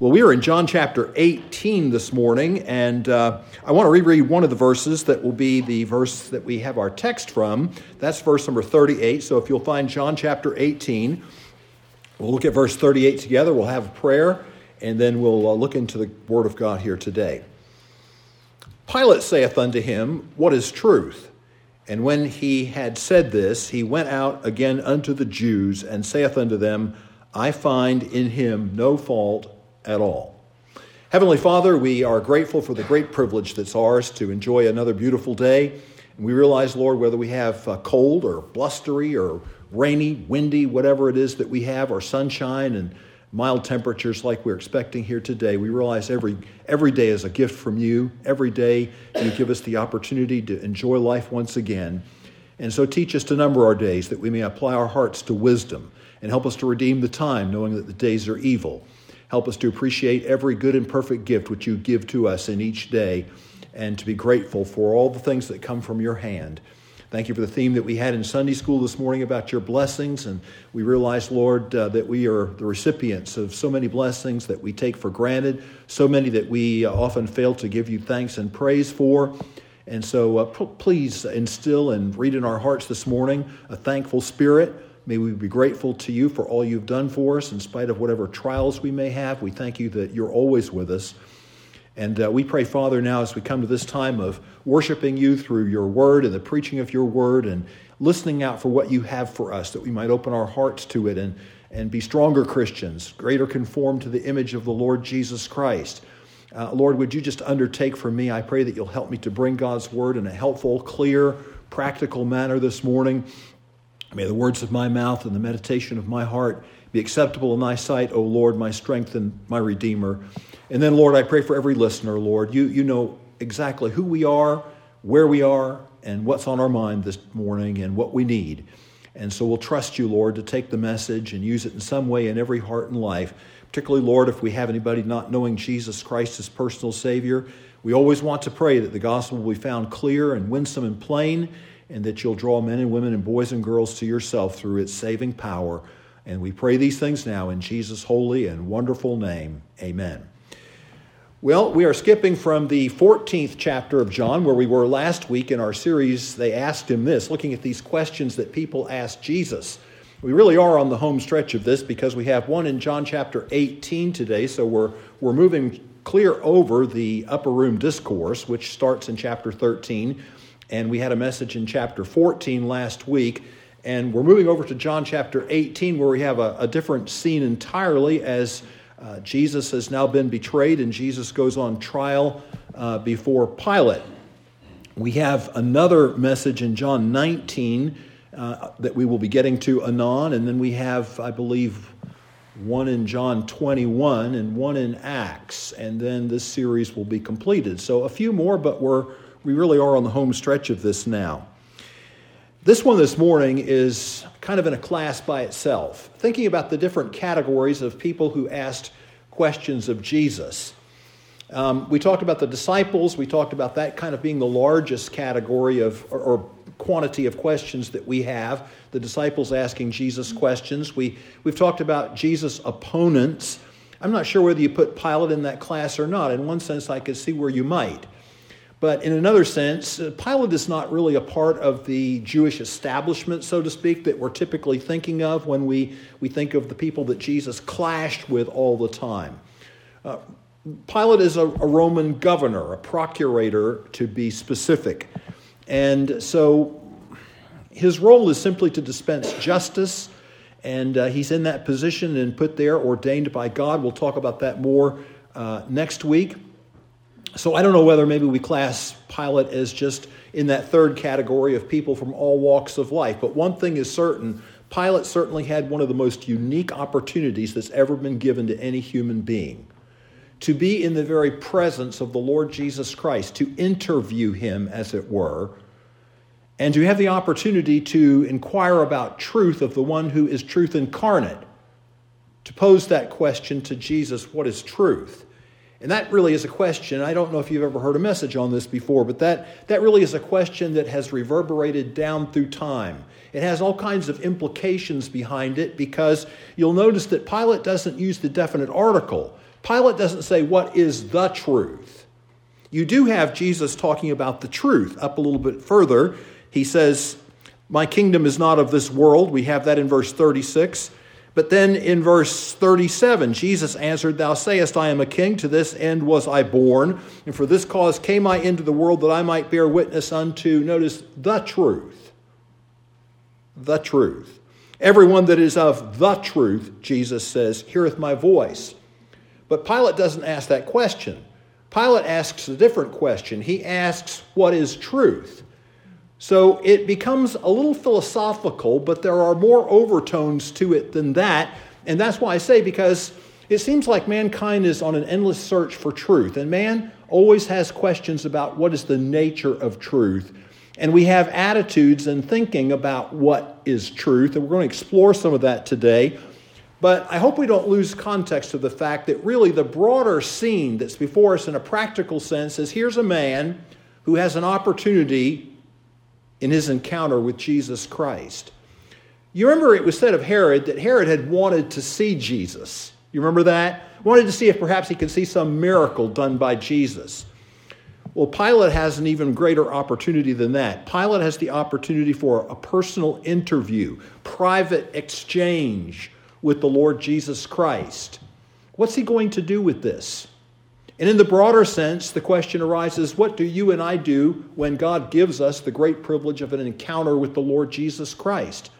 Well, we are in John chapter 18 this morning, and uh, I want to reread one of the verses that will be the verse that we have our text from. That's verse number 38. So if you'll find John chapter 18, we'll look at verse 38 together. We'll have a prayer, and then we'll uh, look into the Word of God here today. Pilate saith unto him, What is truth? And when he had said this, he went out again unto the Jews, and saith unto them, I find in him no fault at all. Heavenly Father, we are grateful for the great privilege that's ours to enjoy another beautiful day. And we realize, Lord, whether we have uh, cold or blustery or rainy, windy, whatever it is that we have, or sunshine and mild temperatures like we're expecting here today, we realize every, every day is a gift from you. Every day you give us the opportunity to enjoy life once again. And so teach us to number our days that we may apply our hearts to wisdom and help us to redeem the time, knowing that the days are evil. Help us to appreciate every good and perfect gift which you give to us in each day and to be grateful for all the things that come from your hand. Thank you for the theme that we had in Sunday school this morning about your blessings. And we realize, Lord, uh, that we are the recipients of so many blessings that we take for granted, so many that we uh, often fail to give you thanks and praise for. And so uh, p- please instill and read in our hearts this morning a thankful spirit May we be grateful to you for all you've done for us in spite of whatever trials we may have. We thank you that you're always with us. And uh, we pray, Father, now as we come to this time of worshiping you through your word and the preaching of your word and listening out for what you have for us, that we might open our hearts to it and, and be stronger Christians, greater conformed to the image of the Lord Jesus Christ. Uh, Lord, would you just undertake for me? I pray that you'll help me to bring God's word in a helpful, clear, practical manner this morning. May the words of my mouth and the meditation of my heart be acceptable in thy sight, O Lord, my strength and my redeemer. And then, Lord, I pray for every listener, Lord. You, you know exactly who we are, where we are, and what's on our mind this morning and what we need. And so we'll trust you, Lord, to take the message and use it in some way in every heart and life. Particularly, Lord, if we have anybody not knowing Jesus Christ as personal Savior, we always want to pray that the gospel will be found clear and winsome and plain and that you'll draw men and women and boys and girls to yourself through its saving power. And we pray these things now in Jesus' holy and wonderful name. Amen. Well, we are skipping from the 14th chapter of John, where we were last week in our series. They asked him this, looking at these questions that people asked Jesus. We really are on the home stretch of this because we have one in John chapter 18 today, so we're, we're moving clear over the upper room discourse, which starts in chapter 13 and we had a message in chapter 14 last week. And we're moving over to John chapter 18, where we have a, a different scene entirely as uh, Jesus has now been betrayed and Jesus goes on trial uh, before Pilate. We have another message in John 19 uh, that we will be getting to anon, and then we have, I believe, one in John 21 and one in Acts, and then this series will be completed. So a few more, but we're we really are on the home stretch of this now. This one this morning is kind of in a class by itself, thinking about the different categories of people who asked questions of Jesus. Um, we talked about the disciples, we talked about that kind of being the largest category of, or, or quantity of questions that we have, the disciples asking Jesus questions. We, we've talked about Jesus' opponents. I'm not sure whether you put Pilate in that class or not. In one sense, I could see where you might. But in another sense, uh, Pilate is not really a part of the Jewish establishment, so to speak, that we're typically thinking of when we, we think of the people that Jesus clashed with all the time. Uh, Pilate is a, a Roman governor, a procurator to be specific. And so his role is simply to dispense justice, and uh, he's in that position and put there, ordained by God. We'll talk about that more uh, next week. So I don't know whether maybe we class Pilate as just in that third category of people from all walks of life. But one thing is certain Pilate certainly had one of the most unique opportunities that's ever been given to any human being to be in the very presence of the Lord Jesus Christ, to interview him, as it were, and to have the opportunity to inquire about truth of the one who is truth incarnate, to pose that question to Jesus what is truth? And that really is a question. I don't know if you've ever heard a message on this before, but that, that really is a question that has reverberated down through time. It has all kinds of implications behind it because you'll notice that Pilate doesn't use the definite article Pilate doesn't say, What is the truth? You do have Jesus talking about the truth. Up a little bit further, he says, My kingdom is not of this world. We have that in verse 36. But then in verse 37, Jesus answered, Thou sayest, I am a king. To this end was I born. And for this cause came I into the world that I might bear witness unto, notice, the truth. The truth. Everyone that is of the truth, Jesus says, heareth my voice. But Pilate doesn't ask that question. Pilate asks a different question. He asks, What is truth? So it becomes a little philosophical, but there are more overtones to it than that. And that's why I say, because it seems like mankind is on an endless search for truth. And man always has questions about what is the nature of truth. And we have attitudes and thinking about what is truth. And we're going to explore some of that today. But I hope we don't lose context of the fact that really the broader scene that's before us in a practical sense is here's a man who has an opportunity in his encounter with Jesus Christ. You remember it was said of Herod that Herod had wanted to see Jesus. You remember that? Wanted to see if perhaps he could see some miracle done by Jesus. Well, Pilate has an even greater opportunity than that. Pilate has the opportunity for a personal interview, private exchange with the Lord Jesus Christ. What's he going to do with this? And in the broader sense, the question arises what do you and I do when God gives us the great privilege of an encounter with the Lord Jesus Christ?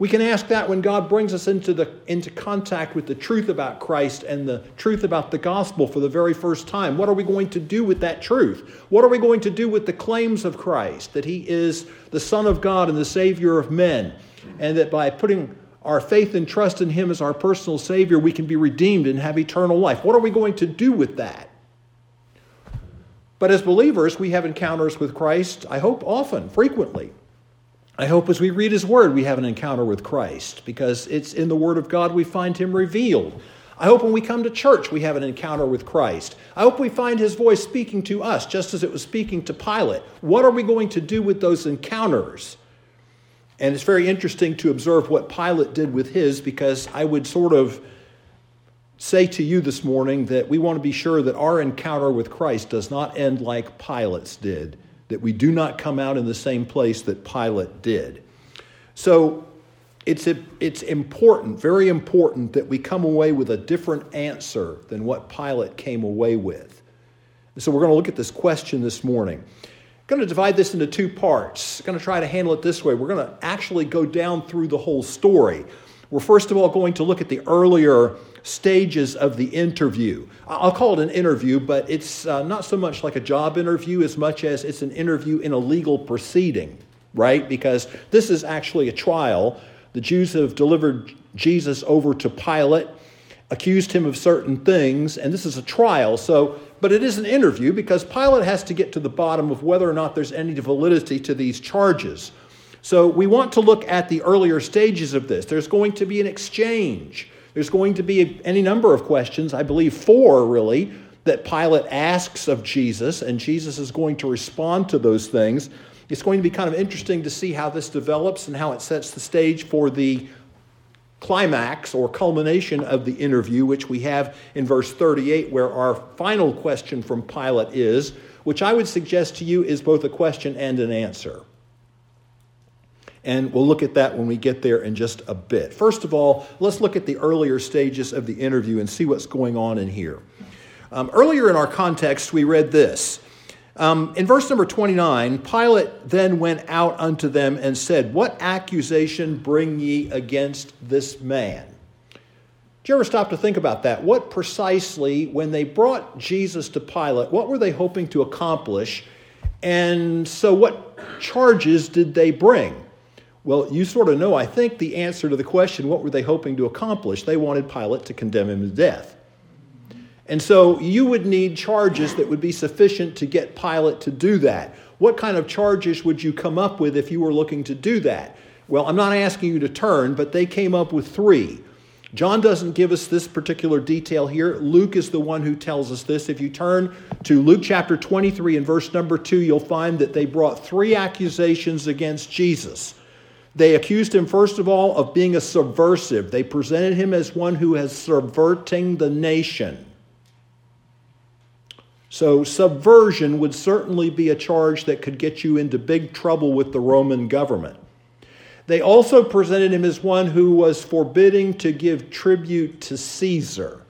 We can ask that when God brings us into, the, into contact with the truth about Christ and the truth about the gospel for the very first time. What are we going to do with that truth? What are we going to do with the claims of Christ that he is the Son of God and the Savior of men? And that by putting our faith and trust in Him as our personal Savior, we can be redeemed and have eternal life. What are we going to do with that? But as believers, we have encounters with Christ, I hope often, frequently. I hope as we read His Word, we have an encounter with Christ because it's in the Word of God we find Him revealed. I hope when we come to church, we have an encounter with Christ. I hope we find His voice speaking to us just as it was speaking to Pilate. What are we going to do with those encounters? And it's very interesting to observe what Pilate did with his because I would sort of say to you this morning that we want to be sure that our encounter with Christ does not end like Pilate's did, that we do not come out in the same place that Pilate did. So it's, it's important, very important, that we come away with a different answer than what Pilate came away with. So we're going to look at this question this morning going to divide this into two parts. going to try to handle it this way. We're going to actually go down through the whole story. We're first of all going to look at the earlier stages of the interview. I'll call it an interview, but it's uh, not so much like a job interview as much as it's an interview in a legal proceeding, right? Because this is actually a trial. The Jews have delivered Jesus over to Pilate, accused him of certain things, and this is a trial. So but it is an interview because Pilate has to get to the bottom of whether or not there's any validity to these charges. So we want to look at the earlier stages of this. There's going to be an exchange. There's going to be any number of questions, I believe four really, that Pilate asks of Jesus, and Jesus is going to respond to those things. It's going to be kind of interesting to see how this develops and how it sets the stage for the climax or culmination of the interview, which we have in verse 38, where our final question from Pilate is, which I would suggest to you is both a question and an answer. And we'll look at that when we get there in just a bit. First of all, let's look at the earlier stages of the interview and see what's going on in here. Um, earlier in our context, we read this um, in verse number 29, Pilate then went out unto them and said, What accusation bring ye against this man? Did you ever stop to think about that? What precisely, when they brought Jesus to Pilate, what were they hoping to accomplish? And so, what charges did they bring? Well, you sort of know, I think, the answer to the question what were they hoping to accomplish? They wanted Pilate to condemn him to death. And so you would need charges that would be sufficient to get Pilate to do that. What kind of charges would you come up with if you were looking to do that? Well, I'm not asking you to turn, but they came up with three. John doesn't give us this particular detail here. Luke is the one who tells us this. If you turn to Luke chapter 23 and verse number 2, you'll find that they brought three accusations against Jesus. They accused him, first of all, of being a subversive. They presented him as one who is subverting the nation. So, subversion would certainly be a charge that could get you into big trouble with the Roman government. They also presented him as one who was forbidding to give tribute to Caesar.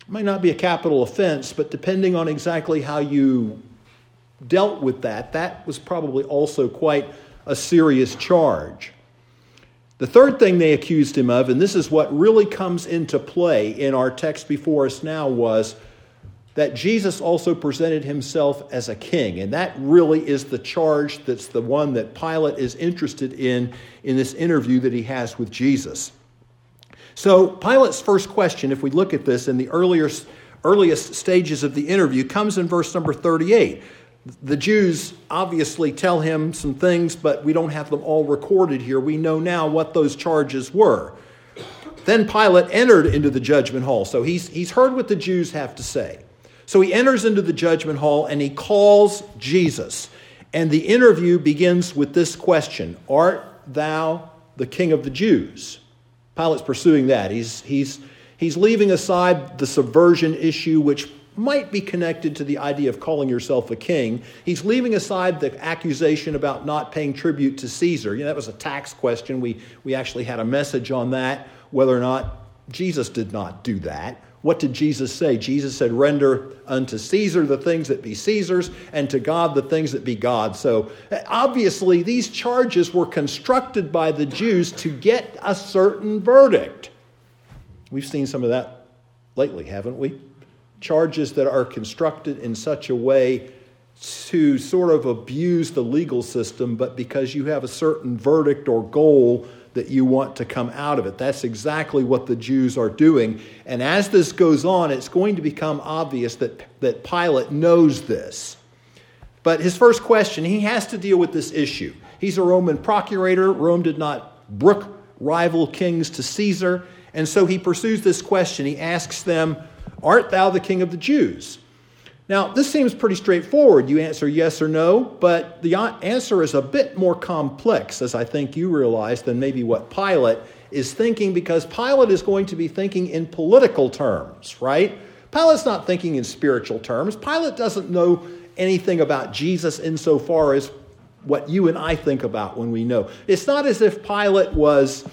It might not be a capital offense, but depending on exactly how you dealt with that, that was probably also quite a serious charge. The third thing they accused him of, and this is what really comes into play in our text before us now, was that Jesus also presented himself as a king. And that really is the charge that's the one that Pilate is interested in in this interview that he has with Jesus. So, Pilate's first question, if we look at this in the earlier, earliest stages of the interview, comes in verse number 38. The Jews obviously tell him some things, but we don't have them all recorded here. We know now what those charges were. Then Pilate entered into the judgment hall. So he's, he's heard what the Jews have to say. So he enters into the judgment hall and he calls Jesus. And the interview begins with this question Art thou the king of the Jews? Pilate's pursuing that. He's, he's, he's leaving aside the subversion issue, which might be connected to the idea of calling yourself a king. He's leaving aside the accusation about not paying tribute to Caesar. You know, that was a tax question. We, we actually had a message on that, whether or not Jesus did not do that. What did Jesus say? Jesus said, Render unto Caesar the things that be Caesar's, and to God the things that be God's. So eh, obviously, these charges were constructed by the Jews to get a certain verdict. We've seen some of that lately, haven't we? Charges that are constructed in such a way to sort of abuse the legal system, but because you have a certain verdict or goal that you want to come out of it. That's exactly what the Jews are doing. And as this goes on, it's going to become obvious that, that Pilate knows this. But his first question, he has to deal with this issue. He's a Roman procurator. Rome did not brook rival kings to Caesar. And so he pursues this question. He asks them, Art thou the king of the Jews? Now, this seems pretty straightforward. You answer yes or no, but the answer is a bit more complex, as I think you realize, than maybe what Pilate is thinking, because Pilate is going to be thinking in political terms, right? Pilate's not thinking in spiritual terms. Pilate doesn't know anything about Jesus insofar as what you and I think about when we know. It's not as if Pilate was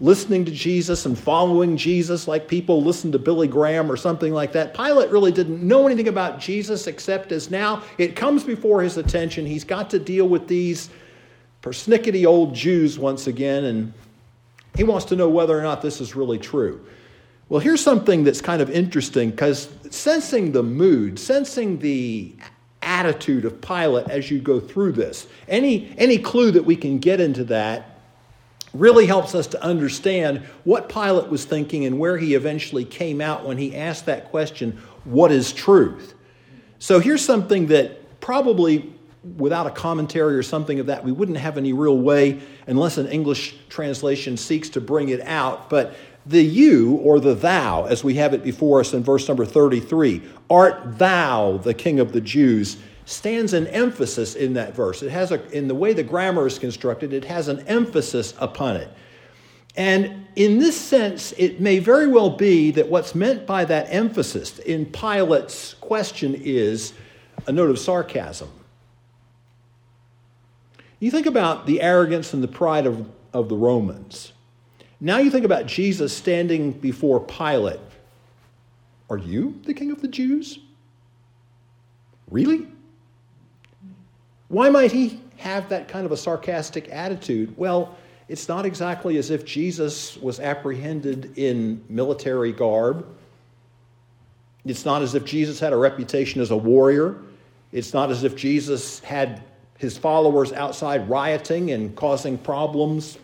listening to Jesus and following Jesus like people listen to Billy Graham or something like that. Pilate really didn't know anything about Jesus except as now it comes before his attention. He's got to deal with these persnickety old Jews once again, and he wants to know whether or not this is really true. Well, here's something that's kind of interesting because sensing the mood, sensing the attitude of Pilate as you go through this, any, any clue that we can get into that really helps us to understand what Pilate was thinking and where he eventually came out when he asked that question what is truth? So here's something that probably without a commentary or something of that, we wouldn't have any real way unless an English translation seeks to bring it out. But the you or the thou, as we have it before us in verse number 33, art thou the king of the Jews? Stands an emphasis in that verse. It has a, in the way the grammar is constructed, it has an emphasis upon it. And in this sense, it may very well be that what's meant by that emphasis in Pilate's question is a note of sarcasm. You think about the arrogance and the pride of, of the Romans. Now you think about Jesus standing before Pilate. Are you the king of the Jews? Really? Why might he have that kind of a sarcastic attitude? Well, it's not exactly as if Jesus was apprehended in military garb. It's not as if Jesus had a reputation as a warrior. It's not as if Jesus had his followers outside rioting and causing problems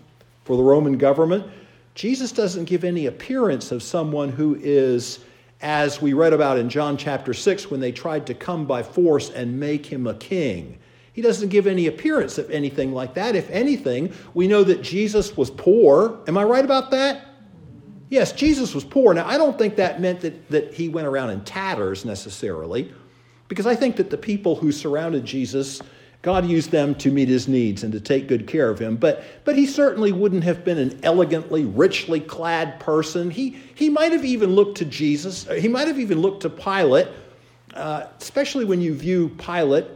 for the Roman government. Jesus doesn't give any appearance of someone who is, as we read about in John chapter 6, when they tried to come by force and make him a king. He doesn't give any appearance of anything like that. If anything, we know that Jesus was poor. Am I right about that? Yes, Jesus was poor. Now, I don't think that meant that, that he went around in tatters necessarily, because I think that the people who surrounded Jesus God used them to meet his needs and to take good care of him. But, but he certainly wouldn't have been an elegantly, richly clad person. He, he might have even looked to Jesus. He might have even looked to Pilate, uh, especially when you view Pilate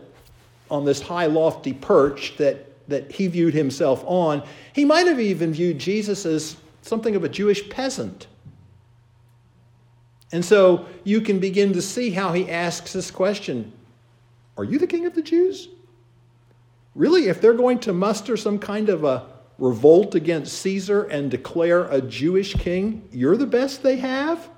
on this high, lofty perch that, that he viewed himself on. He might have even viewed Jesus as something of a Jewish peasant. And so you can begin to see how he asks this question Are you the king of the Jews? Really, if they're going to muster some kind of a revolt against Caesar and declare a Jewish king, you're the best they have?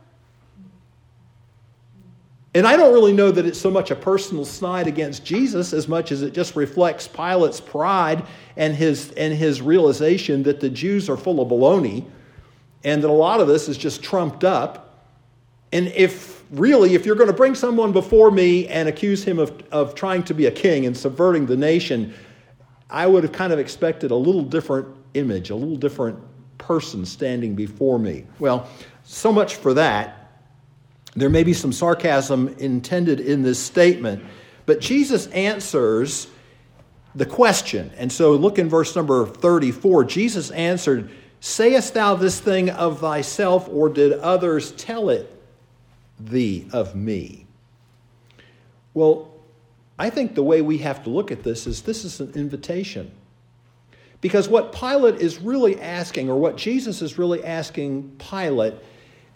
And I don't really know that it's so much a personal snide against Jesus as much as it just reflects Pilate's pride and his, and his realization that the Jews are full of baloney and that a lot of this is just trumped up. And if really, if you're going to bring someone before me and accuse him of, of trying to be a king and subverting the nation, I would have kind of expected a little different image, a little different person standing before me. Well, so much for that. There may be some sarcasm intended in this statement, but Jesus answers the question. And so look in verse number 34. Jesus answered, Sayest thou this thing of thyself, or did others tell it thee of me? Well, I think the way we have to look at this is this is an invitation. Because what Pilate is really asking, or what Jesus is really asking Pilate,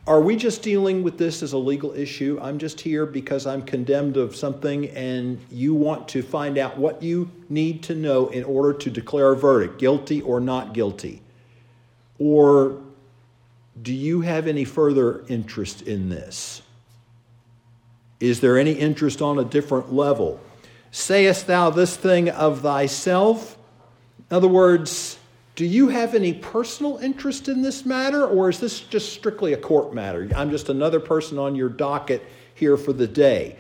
are we just dealing with this as a legal issue? I'm just here because I'm condemned of something, and you want to find out what you need to know in order to declare a verdict, guilty or not guilty? Or do you have any further interest in this? Is there any interest on a different level? Sayest thou this thing of thyself? In other words, do you have any personal interest in this matter, or is this just strictly a court matter? I'm just another person on your docket here for the day.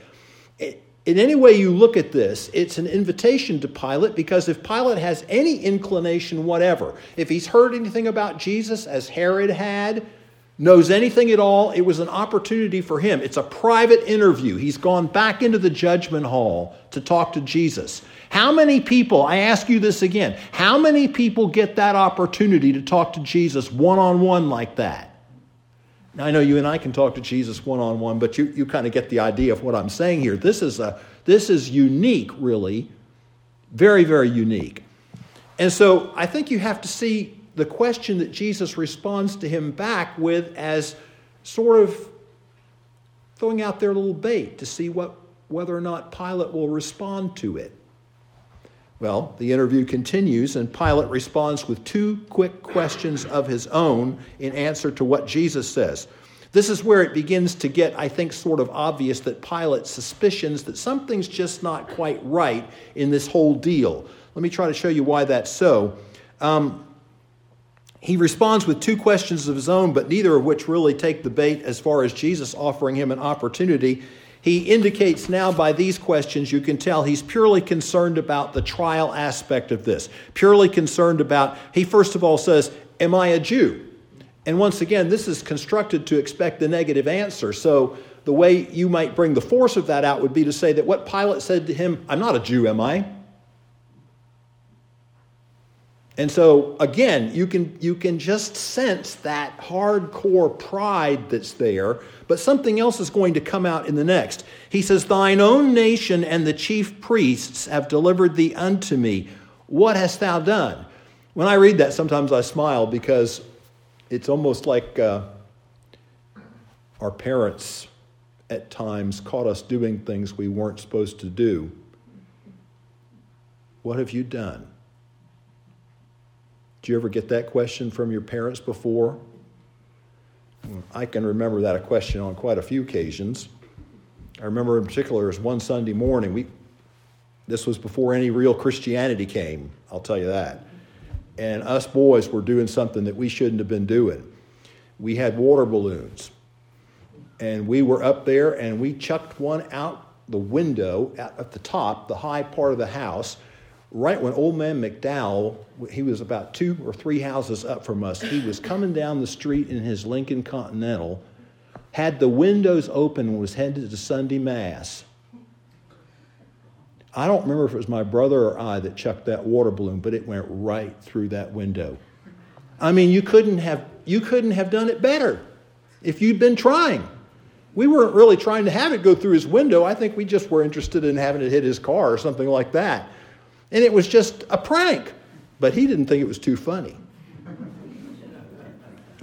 In any way you look at this, it's an invitation to Pilate because if Pilate has any inclination whatever, if he's heard anything about Jesus as Herod had, knows anything at all, it was an opportunity for him. It's a private interview. He's gone back into the judgment hall to talk to Jesus. How many people, I ask you this again, how many people get that opportunity to talk to Jesus one on one like that? Now, I know you and I can talk to Jesus one on one, but you, you kind of get the idea of what I'm saying here. This is, a, this is unique, really. Very, very unique. And so I think you have to see the question that Jesus responds to him back with as sort of throwing out their little bait to see what, whether or not Pilate will respond to it. Well, the interview continues, and Pilate responds with two quick questions of his own in answer to what Jesus says. This is where it begins to get, I think, sort of obvious that Pilate's suspicions that something's just not quite right in this whole deal. Let me try to show you why that's so. Um, he responds with two questions of his own, but neither of which really take the bait as far as Jesus offering him an opportunity. He indicates now by these questions, you can tell he's purely concerned about the trial aspect of this. Purely concerned about, he first of all says, Am I a Jew? And once again, this is constructed to expect the negative answer. So the way you might bring the force of that out would be to say that what Pilate said to him, I'm not a Jew, am I? And so again, you can you can just sense that hardcore pride that's there, but something else is going to come out in the next. He says, "Thine own nation and the chief priests have delivered thee unto me. What hast thou done?" When I read that, sometimes I smile because it's almost like uh, our parents at times caught us doing things we weren't supposed to do. What have you done? Do you ever get that question from your parents before? I can remember that question on quite a few occasions. I remember in particular, was one Sunday morning. We, this was before any real Christianity came, I'll tell you that. And us boys were doing something that we shouldn't have been doing. We had water balloons. And we were up there and we chucked one out the window at the top, the high part of the house, right when old man McDowell, he was about two or three houses up from us, he was coming down the street in his Lincoln Continental, had the windows open and was headed to Sunday Mass. I don't remember if it was my brother or I that chucked that water balloon, but it went right through that window. I mean, you couldn't have, you couldn't have done it better if you'd been trying. We weren't really trying to have it go through his window. I think we just were interested in having it hit his car or something like that. And it was just a prank, but he didn't think it was too funny.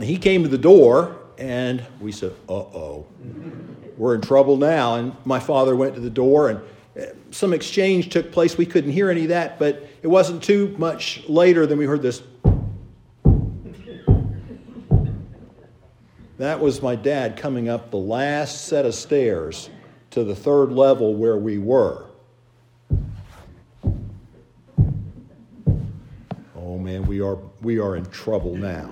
he came to the door, and we said, uh oh, we're in trouble now. And my father went to the door, and uh, some exchange took place. We couldn't hear any of that, but it wasn't too much later than we heard this That was my dad coming up the last set of stairs to the third level where we were. Man, we are, we are in trouble now.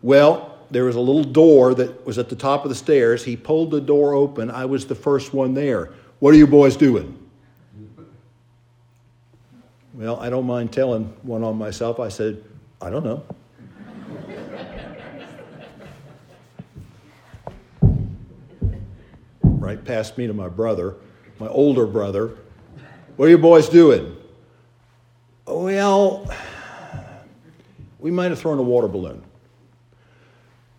Well, there was a little door that was at the top of the stairs. He pulled the door open. I was the first one there. What are you boys doing? Well, I don't mind telling one on myself. I said, I don't know. right past me to my brother, my older brother. What are you boys doing? Oh, well, we might have thrown a water balloon.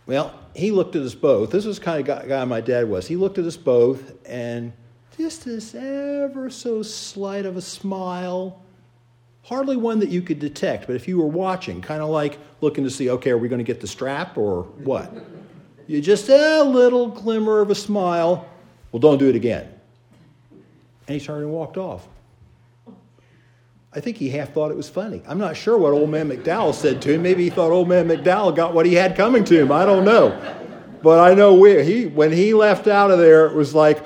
Well, he looked at us both. This was kind of guy my dad was. He looked at us both, and just this ever so slight of a smile, hardly one that you could detect, but if you were watching, kind of like looking to see, okay, are we going to get the strap or what? You just a little glimmer of a smile. Well, don't do it again. And he turned and walked off. I think he half thought it was funny. I'm not sure what old man McDowell said to him. Maybe he thought old man McDowell got what he had coming to him. I don't know. But I know where he, when he left out of there, it was like,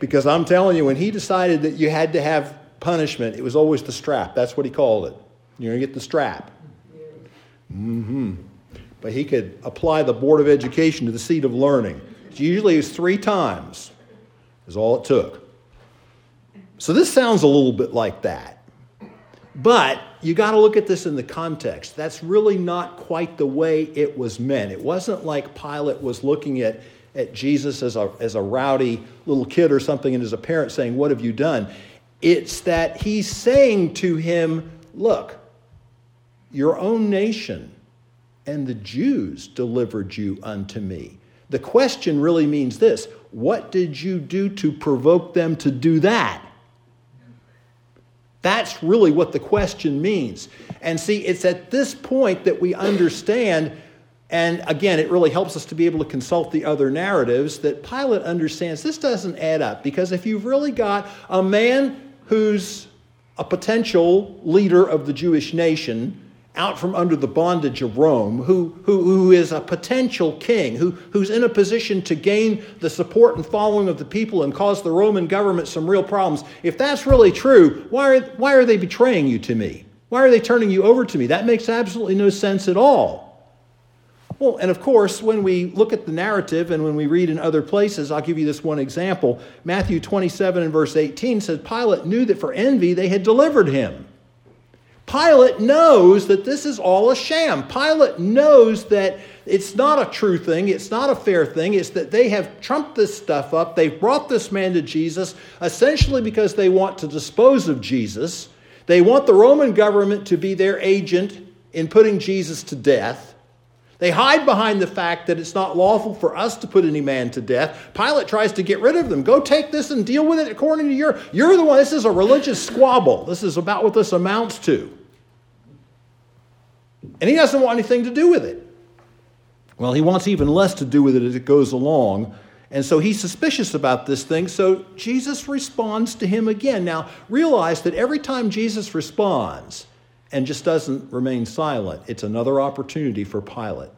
because I'm telling you, when he decided that you had to have punishment, it was always the strap. That's what he called it. You're going to get the strap. Mm-hmm. But he could apply the Board of Education to the seat of learning. Usually it's three times, is all it took. So this sounds a little bit like that. But you got to look at this in the context. That's really not quite the way it was meant. It wasn't like Pilate was looking at, at Jesus as a, as a rowdy little kid or something and as a parent saying, What have you done? It's that he's saying to him, Look, your own nation and the Jews delivered you unto me. The question really means this What did you do to provoke them to do that? That's really what the question means. And see, it's at this point that we understand, and again, it really helps us to be able to consult the other narratives, that Pilate understands this doesn't add up. Because if you've really got a man who's a potential leader of the Jewish nation, out from under the bondage of Rome, who, who, who is a potential king, who, who's in a position to gain the support and following of the people and cause the Roman government some real problems. If that's really true, why are, why are they betraying you to me? Why are they turning you over to me? That makes absolutely no sense at all. Well, and of course, when we look at the narrative and when we read in other places, I'll give you this one example. Matthew 27 and verse 18 says, Pilate knew that for envy they had delivered him. Pilate knows that this is all a sham. Pilate knows that it's not a true thing, it's not a fair thing. It's that they have trumped this stuff up. They've brought this man to Jesus essentially because they want to dispose of Jesus. They want the Roman government to be their agent in putting Jesus to death. They hide behind the fact that it's not lawful for us to put any man to death. Pilate tries to get rid of them. Go take this and deal with it according to your. You're the one. This is a religious squabble. This is about what this amounts to. And he doesn't want anything to do with it. Well, he wants even less to do with it as it goes along. And so he's suspicious about this thing. So Jesus responds to him again. Now, realize that every time Jesus responds, and just doesn't remain silent. It's another opportunity for Pilate.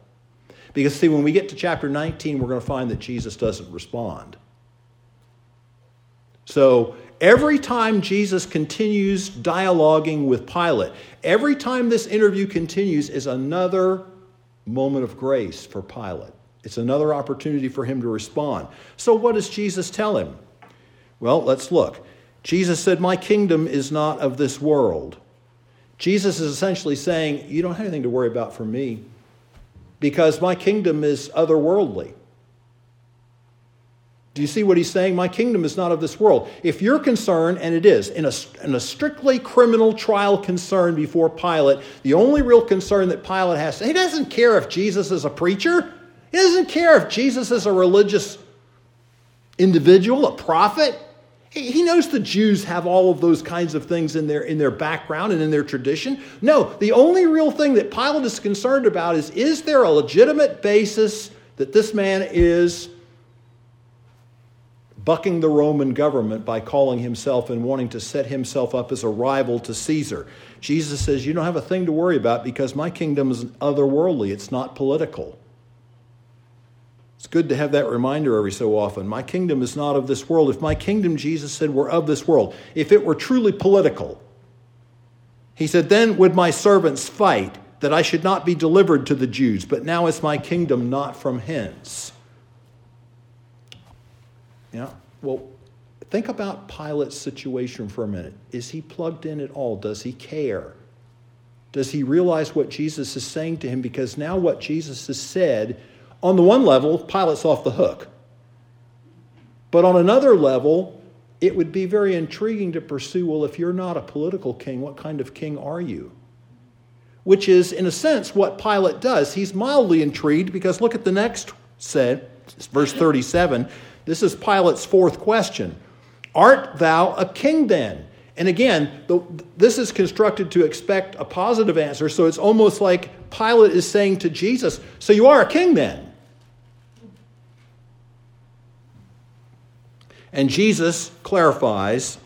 Because, see, when we get to chapter 19, we're going to find that Jesus doesn't respond. So, every time Jesus continues dialoguing with Pilate, every time this interview continues, is another moment of grace for Pilate. It's another opportunity for him to respond. So, what does Jesus tell him? Well, let's look. Jesus said, My kingdom is not of this world. Jesus is essentially saying, You don't have anything to worry about from me because my kingdom is otherworldly. Do you see what he's saying? My kingdom is not of this world. If you're concerned, and it is, in a, in a strictly criminal trial concern before Pilate, the only real concern that Pilate has, he doesn't care if Jesus is a preacher. He doesn't care if Jesus is a religious individual, a prophet. He knows the Jews have all of those kinds of things in their, in their background and in their tradition. No, the only real thing that Pilate is concerned about is is there a legitimate basis that this man is bucking the Roman government by calling himself and wanting to set himself up as a rival to Caesar. Jesus says, You don't have a thing to worry about because my kingdom is otherworldly, it's not political. It's good to have that reminder every so often. My kingdom is not of this world. If my kingdom, Jesus said, were of this world, if it were truly political, he said, then would my servants fight that I should not be delivered to the Jews, but now is my kingdom not from hence. Yeah. Well, think about Pilate's situation for a minute. Is he plugged in at all? Does he care? Does he realize what Jesus is saying to him? Because now what Jesus has said, on the one level, Pilate's off the hook. But on another level, it would be very intriguing to pursue well, if you're not a political king, what kind of king are you? Which is, in a sense, what Pilate does. He's mildly intrigued because look at the next said, verse 37. This is Pilate's fourth question Art thou a king then? And again, the, this is constructed to expect a positive answer, so it's almost like Pilate is saying to Jesus, So you are a king then? And Jesus clarifies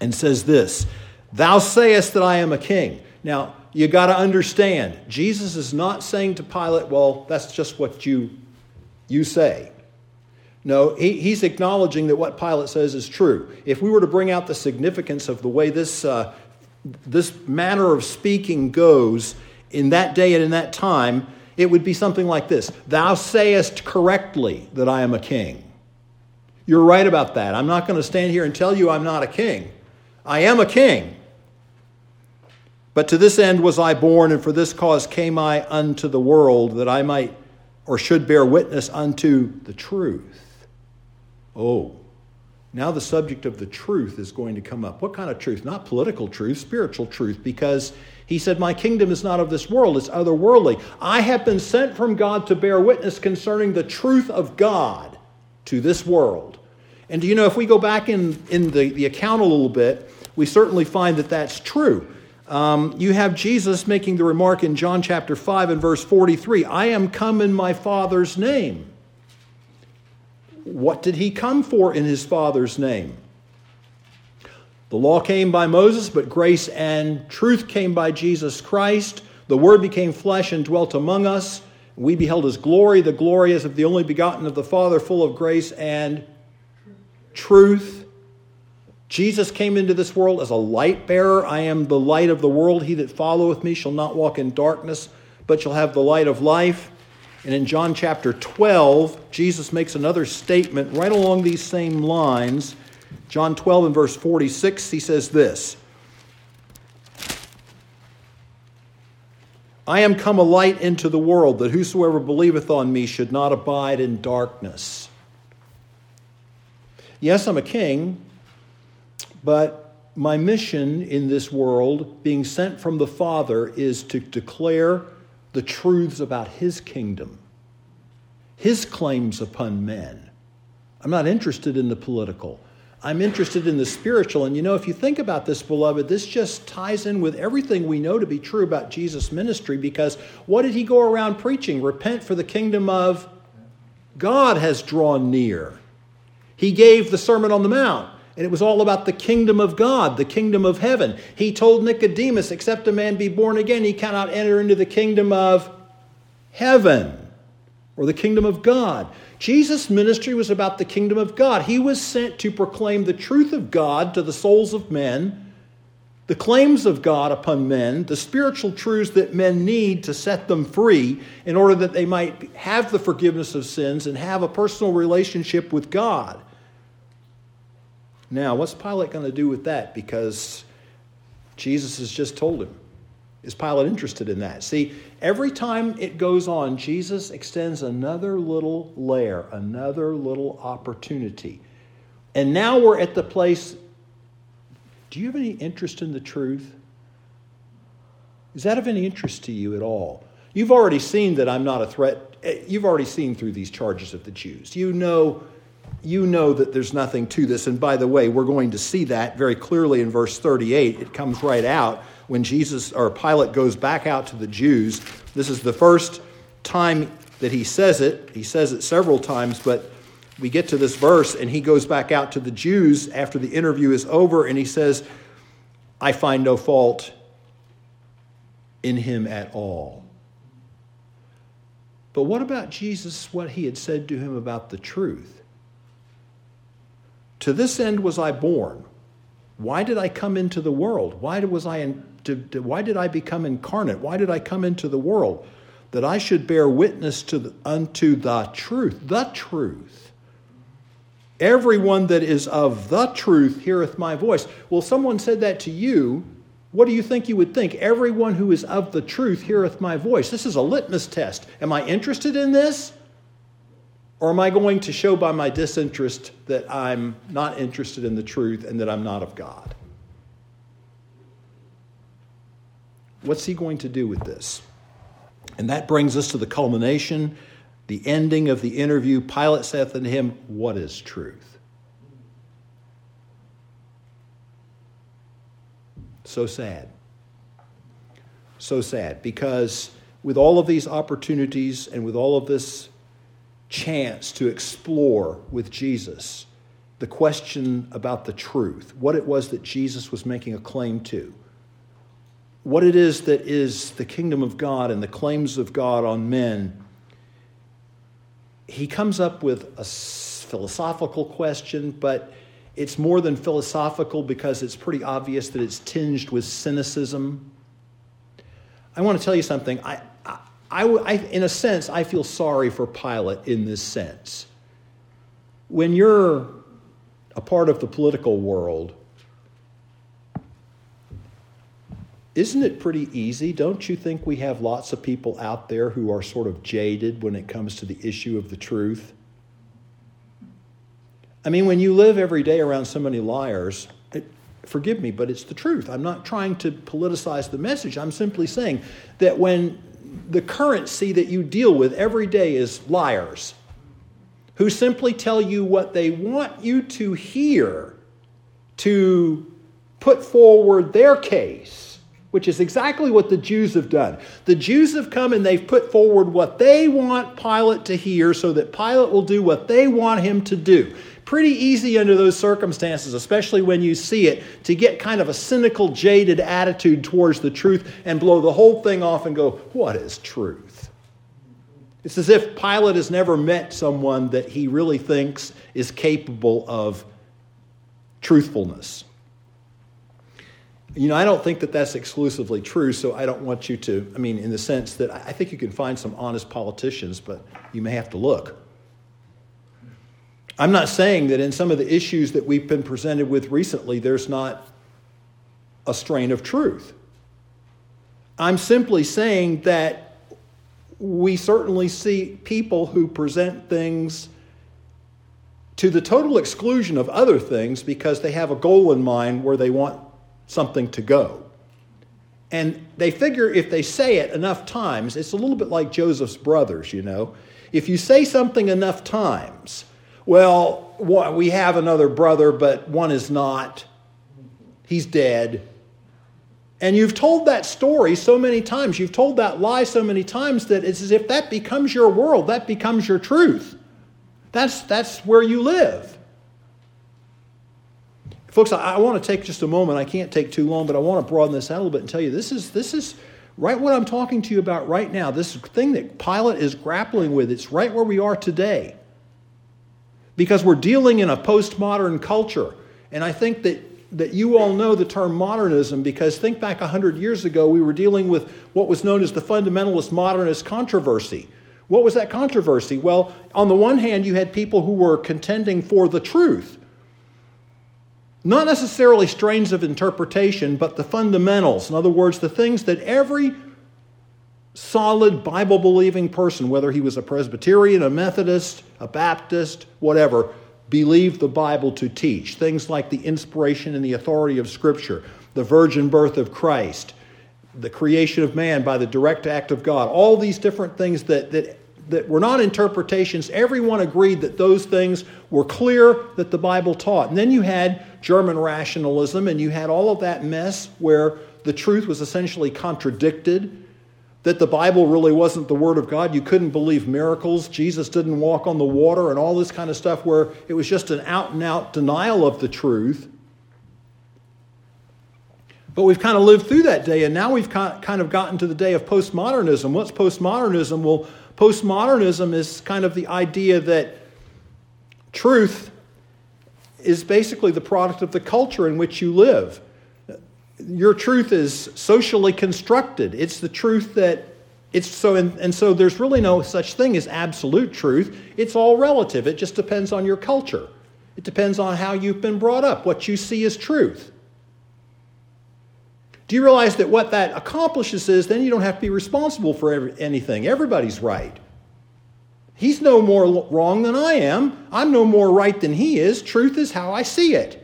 and says this Thou sayest that I am a king. Now, you got to understand, Jesus is not saying to Pilate, Well, that's just what you, you say. No, he, he's acknowledging that what Pilate says is true. If we were to bring out the significance of the way this, uh, this manner of speaking goes in that day and in that time, it would be something like this Thou sayest correctly that I am a king. You're right about that. I'm not going to stand here and tell you I'm not a king. I am a king. But to this end was I born, and for this cause came I unto the world, that I might or should bear witness unto the truth. Oh, now the subject of the truth is going to come up. What kind of truth? Not political truth, spiritual truth, because he said, My kingdom is not of this world, it's otherworldly. I have been sent from God to bear witness concerning the truth of God to this world. And do you know, if we go back in, in the, the account a little bit, we certainly find that that's true. Um, you have Jesus making the remark in John chapter 5 and verse 43 I am come in my Father's name. What did he come for in his Father's name? The law came by Moses, but grace and truth came by Jesus Christ. The Word became flesh and dwelt among us. We beheld his glory, the glory as of the only begotten of the Father, full of grace and truth. Jesus came into this world as a light bearer. I am the light of the world. He that followeth me shall not walk in darkness, but shall have the light of life. And in John chapter 12, Jesus makes another statement right along these same lines. John 12 and verse 46, he says this I am come a light into the world, that whosoever believeth on me should not abide in darkness. Yes, I'm a king, but my mission in this world, being sent from the Father, is to declare the truths about his kingdom, his claims upon men. I'm not interested in the political. I'm interested in the spiritual. And you know, if you think about this, beloved, this just ties in with everything we know to be true about Jesus' ministry because what did he go around preaching? Repent, for the kingdom of God has drawn near. He gave the Sermon on the Mount. And it was all about the kingdom of God, the kingdom of heaven. He told Nicodemus, except a man be born again, he cannot enter into the kingdom of heaven or the kingdom of God. Jesus' ministry was about the kingdom of God. He was sent to proclaim the truth of God to the souls of men, the claims of God upon men, the spiritual truths that men need to set them free in order that they might have the forgiveness of sins and have a personal relationship with God. Now, what's Pilate going to do with that? Because Jesus has just told him. Is Pilate interested in that? See, Every time it goes on, Jesus extends another little layer, another little opportunity. And now we're at the place do you have any interest in the truth? Is that of any interest to you at all? You've already seen that I'm not a threat. Eh, you've already seen through these charges of the Jews. You know, you know that there's nothing to this. And by the way, we're going to see that very clearly in verse 38. It comes right out when Jesus or Pilate goes back out to the Jews. This is the first time that he says it. He says it several times, but we get to this verse and he goes back out to the Jews after the interview is over and he says, I find no fault in him at all. But what about Jesus, what he had said to him about the truth? To this end was I born. Why did I come into the world? Why was I to, to, why did I become incarnate? Why did I come into the world? That I should bear witness to the, unto the truth, the truth. Everyone that is of the truth heareth my voice. Well, someone said that to you. What do you think you would think? Everyone who is of the truth heareth my voice. This is a litmus test. Am I interested in this? Or am I going to show by my disinterest that I'm not interested in the truth and that I'm not of God? What's he going to do with this? And that brings us to the culmination the ending of the interview, Pilate saith unto him, What is truth? So sad. So sad because with all of these opportunities and with all of this chance to explore with Jesus the question about the truth, what it was that Jesus was making a claim to, what it is that is the kingdom of God and the claims of God on men he comes up with a philosophical question, but it's more than philosophical because it's pretty obvious that it's tinged with cynicism. I want to tell you something. I, I, I, in a sense, I feel sorry for Pilate in this sense. When you're a part of the political world, Isn't it pretty easy? Don't you think we have lots of people out there who are sort of jaded when it comes to the issue of the truth? I mean, when you live every day around so many liars, it, forgive me, but it's the truth. I'm not trying to politicize the message. I'm simply saying that when the currency that you deal with every day is liars who simply tell you what they want you to hear to put forward their case which is exactly what the Jews have done. The Jews have come and they've put forward what they want Pilate to hear so that Pilate will do what they want him to do. Pretty easy under those circumstances, especially when you see it, to get kind of a cynical, jaded attitude towards the truth and blow the whole thing off and go, What is truth? It's as if Pilate has never met someone that he really thinks is capable of truthfulness. You know, I don't think that that's exclusively true, so I don't want you to, I mean, in the sense that I think you can find some honest politicians, but you may have to look. I'm not saying that in some of the issues that we've been presented with recently, there's not a strain of truth. I'm simply saying that we certainly see people who present things to the total exclusion of other things because they have a goal in mind where they want something to go. And they figure if they say it enough times, it's a little bit like Joseph's brothers, you know. If you say something enough times, well, we have another brother, but one is not. He's dead. And you've told that story so many times, you've told that lie so many times that it's as if that becomes your world, that becomes your truth. That's, that's where you live. Folks, I, I want to take just a moment. I can't take too long, but I want to broaden this out a little bit and tell you this is, this is right what I'm talking to you about right now. This thing that Pilate is grappling with, it's right where we are today. Because we're dealing in a postmodern culture. And I think that, that you all know the term modernism because think back 100 years ago, we were dealing with what was known as the fundamentalist modernist controversy. What was that controversy? Well, on the one hand, you had people who were contending for the truth not necessarily strains of interpretation, but the fundamentals. In other words, the things that every solid Bible believing person, whether he was a Presbyterian, a Methodist, a Baptist, whatever, believed the Bible to teach. Things like the inspiration and the authority of Scripture, the virgin birth of Christ, the creation of man by the direct act of God, all these different things that, that, that were not interpretations. Everyone agreed that those things were clear that the Bible taught. And then you had German rationalism, and you had all of that mess where the truth was essentially contradicted that the Bible really wasn't the Word of God. You couldn't believe miracles. Jesus didn't walk on the water and all this kind of stuff, where it was just an out and out denial of the truth. But we've kind of lived through that day, and now we've kind of gotten to the day of postmodernism. What's postmodernism? Well, postmodernism is kind of the idea that truth is basically the product of the culture in which you live your truth is socially constructed. It's the truth that it's so, and, and so there's really no such thing as absolute truth. It's all relative. It just depends on your culture. It depends on how you've been brought up, what you see as truth. Do you realize that what that accomplishes is then you don't have to be responsible for every, anything? Everybody's right. He's no more wrong than I am. I'm no more right than he is. Truth is how I see it.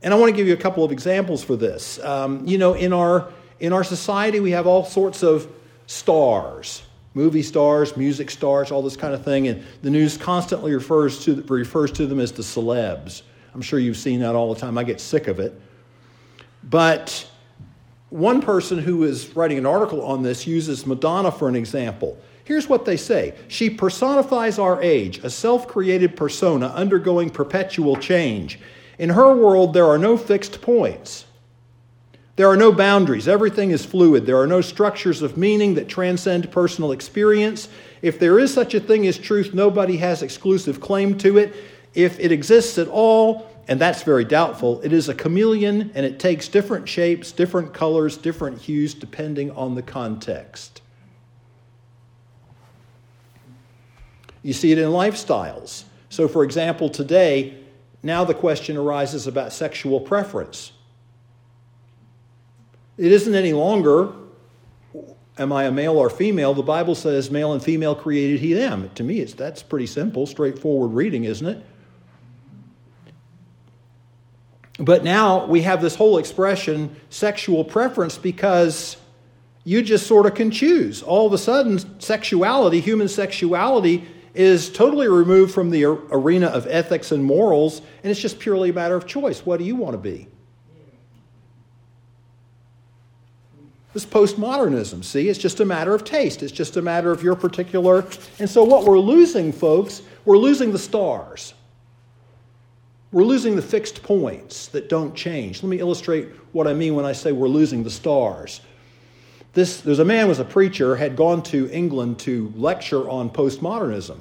And I want to give you a couple of examples for this. Um, you know, in our, in our society, we have all sorts of stars movie stars, music stars, all this kind of thing. And the news constantly refers to, refers to them as the celebs. I'm sure you've seen that all the time. I get sick of it. But one person who is writing an article on this uses Madonna for an example. Here's what they say She personifies our age, a self created persona undergoing perpetual change. In her world, there are no fixed points. There are no boundaries. Everything is fluid. There are no structures of meaning that transcend personal experience. If there is such a thing as truth, nobody has exclusive claim to it. If it exists at all, and that's very doubtful, it is a chameleon and it takes different shapes, different colors, different hues depending on the context. You see it in lifestyles. So, for example, today, now the question arises about sexual preference. It isn't any longer, am I a male or female? The Bible says male and female created he them. To me, it's, that's pretty simple, straightforward reading, isn't it? But now we have this whole expression, sexual preference, because you just sort of can choose. All of a sudden, sexuality, human sexuality, is totally removed from the arena of ethics and morals, and it's just purely a matter of choice. What do you want to be? This postmodernism, see, it's just a matter of taste. It's just a matter of your particular. And so, what we're losing, folks, we're losing the stars. We're losing the fixed points that don't change. Let me illustrate what I mean when I say we're losing the stars. This, there's a man was a preacher, had gone to England to lecture on postmodernism.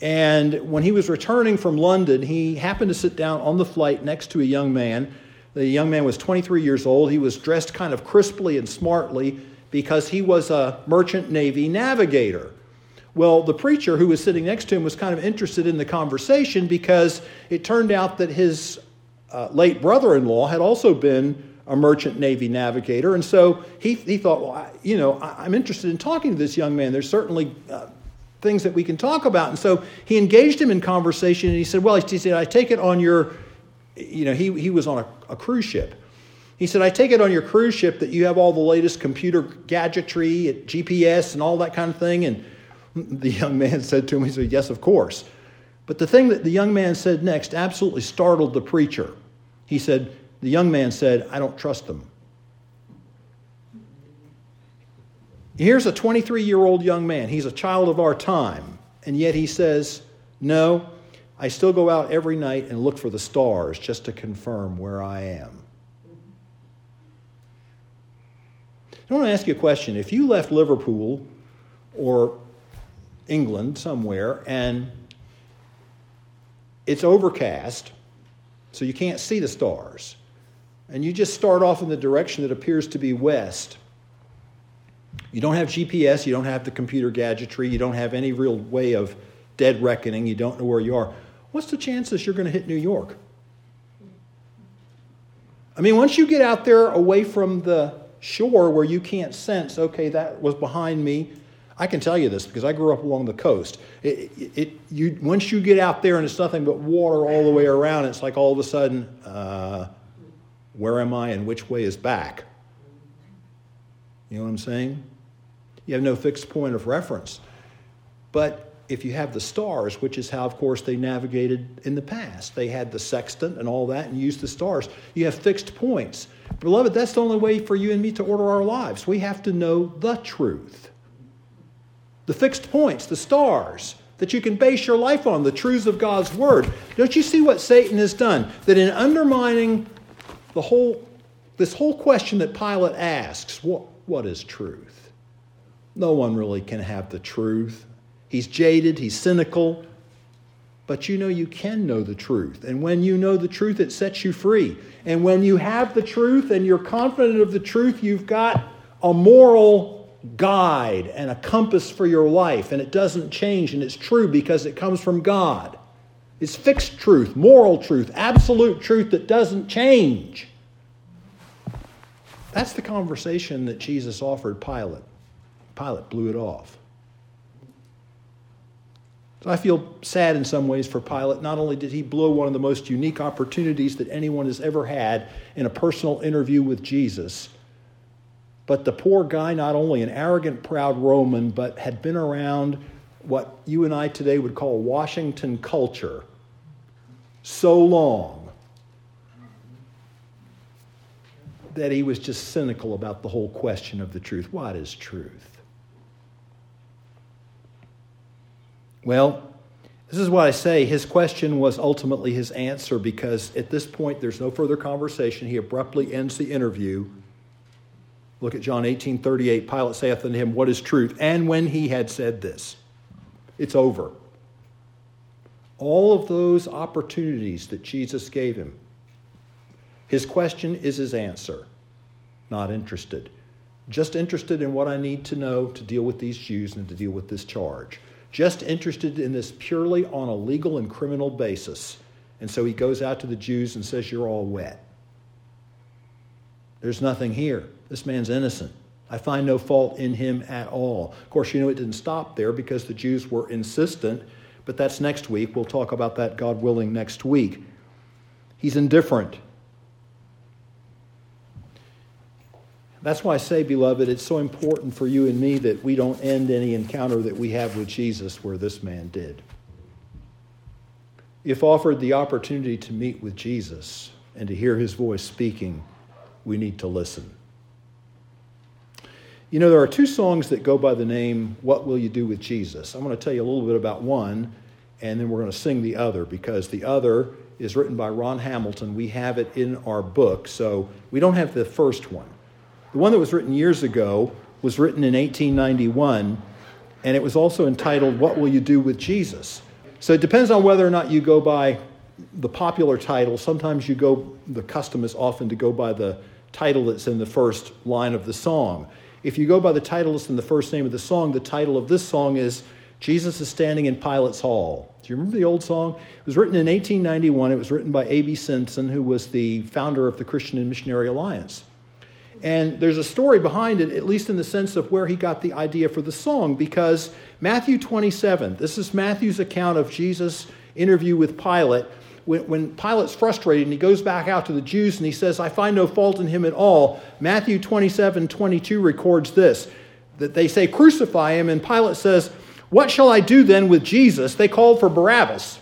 And when he was returning from London, he happened to sit down on the flight next to a young man. The young man was 23 years old. He was dressed kind of crisply and smartly because he was a merchant navy navigator. Well, the preacher who was sitting next to him was kind of interested in the conversation because it turned out that his uh, late brother in law had also been a merchant navy navigator. And so he, he thought, well, I, you know, I, am interested in talking to this young man. There's certainly uh, things that we can talk about. And so he engaged him in conversation and he said, Well, he said, I take it on your, you know, he, he was on a, a cruise ship. He said, I take it on your cruise ship that you have all the latest computer gadgetry, GPS, and all that kind of thing. And the young man said to him, He said, Yes, of course. But the thing that the young man said next absolutely startled the preacher. He said, The young man said, I don't trust them. Here's a 23 year old young man. He's a child of our time. And yet he says, No, I still go out every night and look for the stars just to confirm where I am. I want to ask you a question. If you left Liverpool or England somewhere and it's overcast, so you can't see the stars, and you just start off in the direction that appears to be west, you don't have GPS, you don't have the computer gadgetry, you don't have any real way of dead reckoning, you don't know where you are. What's the chances you're going to hit New York? I mean, once you get out there away from the shore where you can't sense, okay, that was behind me. I can tell you this because I grew up along the coast. It, it, you, once you get out there and it's nothing but water all the way around, it's like all of a sudden, uh, where am I and which way is back? You know what I'm saying? You have no fixed point of reference. But if you have the stars, which is how, of course, they navigated in the past, they had the sextant and all that and used the stars. You have fixed points. Beloved, that's the only way for you and me to order our lives. We have to know the truth. The fixed points, the stars that you can base your life on, the truths of God's Word. Don't you see what Satan has done? That in undermining the whole, this whole question that Pilate asks, what, what is truth? No one really can have the truth. He's jaded, he's cynical, but you know you can know the truth. And when you know the truth, it sets you free. And when you have the truth and you're confident of the truth, you've got a moral guide and a compass for your life. And it doesn't change, and it's true because it comes from God. It's fixed truth, moral truth, absolute truth that doesn't change. That's the conversation that Jesus offered Pilate. Pilate blew it off. So I feel sad in some ways for Pilate. Not only did he blow one of the most unique opportunities that anyone has ever had in a personal interview with Jesus, but the poor guy, not only an arrogant, proud Roman, but had been around what you and I today would call Washington culture so long that he was just cynical about the whole question of the truth. What is truth? Well, this is what I say. His question was ultimately his answer because at this point there's no further conversation. He abruptly ends the interview. Look at John 18 38. Pilate saith unto him, What is truth? And when he had said this, it's over. All of those opportunities that Jesus gave him, his question is his answer. Not interested. Just interested in what I need to know to deal with these Jews and to deal with this charge just interested in this purely on a legal and criminal basis. And so he goes out to the Jews and says, You're all wet. There's nothing here. This man's innocent. I find no fault in him at all. Of course, you know it didn't stop there because the Jews were insistent, but that's next week. We'll talk about that, God willing, next week. He's indifferent. That's why I say, beloved, it's so important for you and me that we don't end any encounter that we have with Jesus where this man did. If offered the opportunity to meet with Jesus and to hear his voice speaking, we need to listen. You know, there are two songs that go by the name, What Will You Do with Jesus? I'm going to tell you a little bit about one, and then we're going to sing the other because the other is written by Ron Hamilton. We have it in our book, so we don't have the first one. The one that was written years ago was written in 1891, and it was also entitled, What Will You Do with Jesus? So it depends on whether or not you go by the popular title. Sometimes you go, the custom is often to go by the title that's in the first line of the song. If you go by the title that's in the first name of the song, the title of this song is Jesus is Standing in Pilate's Hall. Do you remember the old song? It was written in 1891. It was written by A.B. Simpson, who was the founder of the Christian and Missionary Alliance. And there's a story behind it, at least in the sense of where he got the idea for the song, because Matthew 27, this is Matthew's account of Jesus' interview with Pilate. When, when Pilate's frustrated and he goes back out to the Jews and he says, I find no fault in him at all, Matthew 27 22 records this that they say, Crucify him. And Pilate says, What shall I do then with Jesus? They called for Barabbas.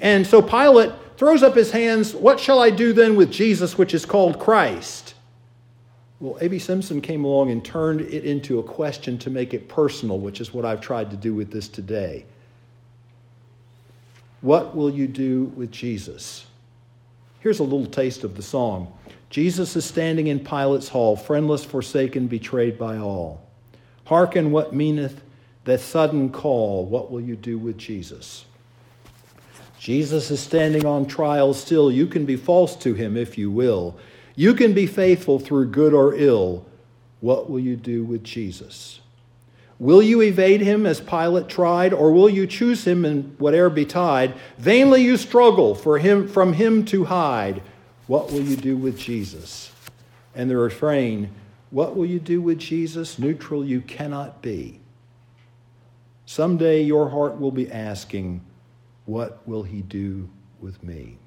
And so Pilate throws up his hands, What shall I do then with Jesus, which is called Christ? Well, A.B. Simpson came along and turned it into a question to make it personal, which is what I've tried to do with this today. What will you do with Jesus? Here's a little taste of the song Jesus is standing in Pilate's hall, friendless, forsaken, betrayed by all. Hearken what meaneth that sudden call. What will you do with Jesus? Jesus is standing on trial still. You can be false to him if you will. You can be faithful through good or ill. What will you do with Jesus? Will you evade him as Pilate tried, or will you choose him in whate'er betide? Vainly you struggle for him from him to hide. What will you do with Jesus? And the refrain, What will you do with Jesus? Neutral you cannot be. Someday your heart will be asking, What will he do with me?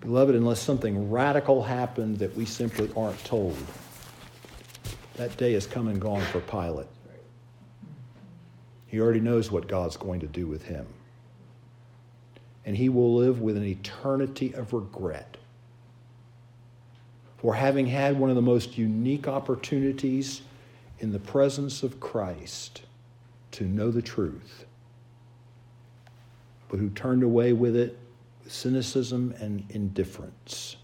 Beloved, unless something radical happened that we simply aren't told, that day is come and gone for Pilate. He already knows what God's going to do with him. And he will live with an eternity of regret for having had one of the most unique opportunities in the presence of Christ to know the truth, but who turned away with it with cynicism and indifference.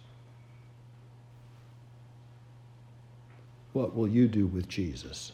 What will you do with Jesus?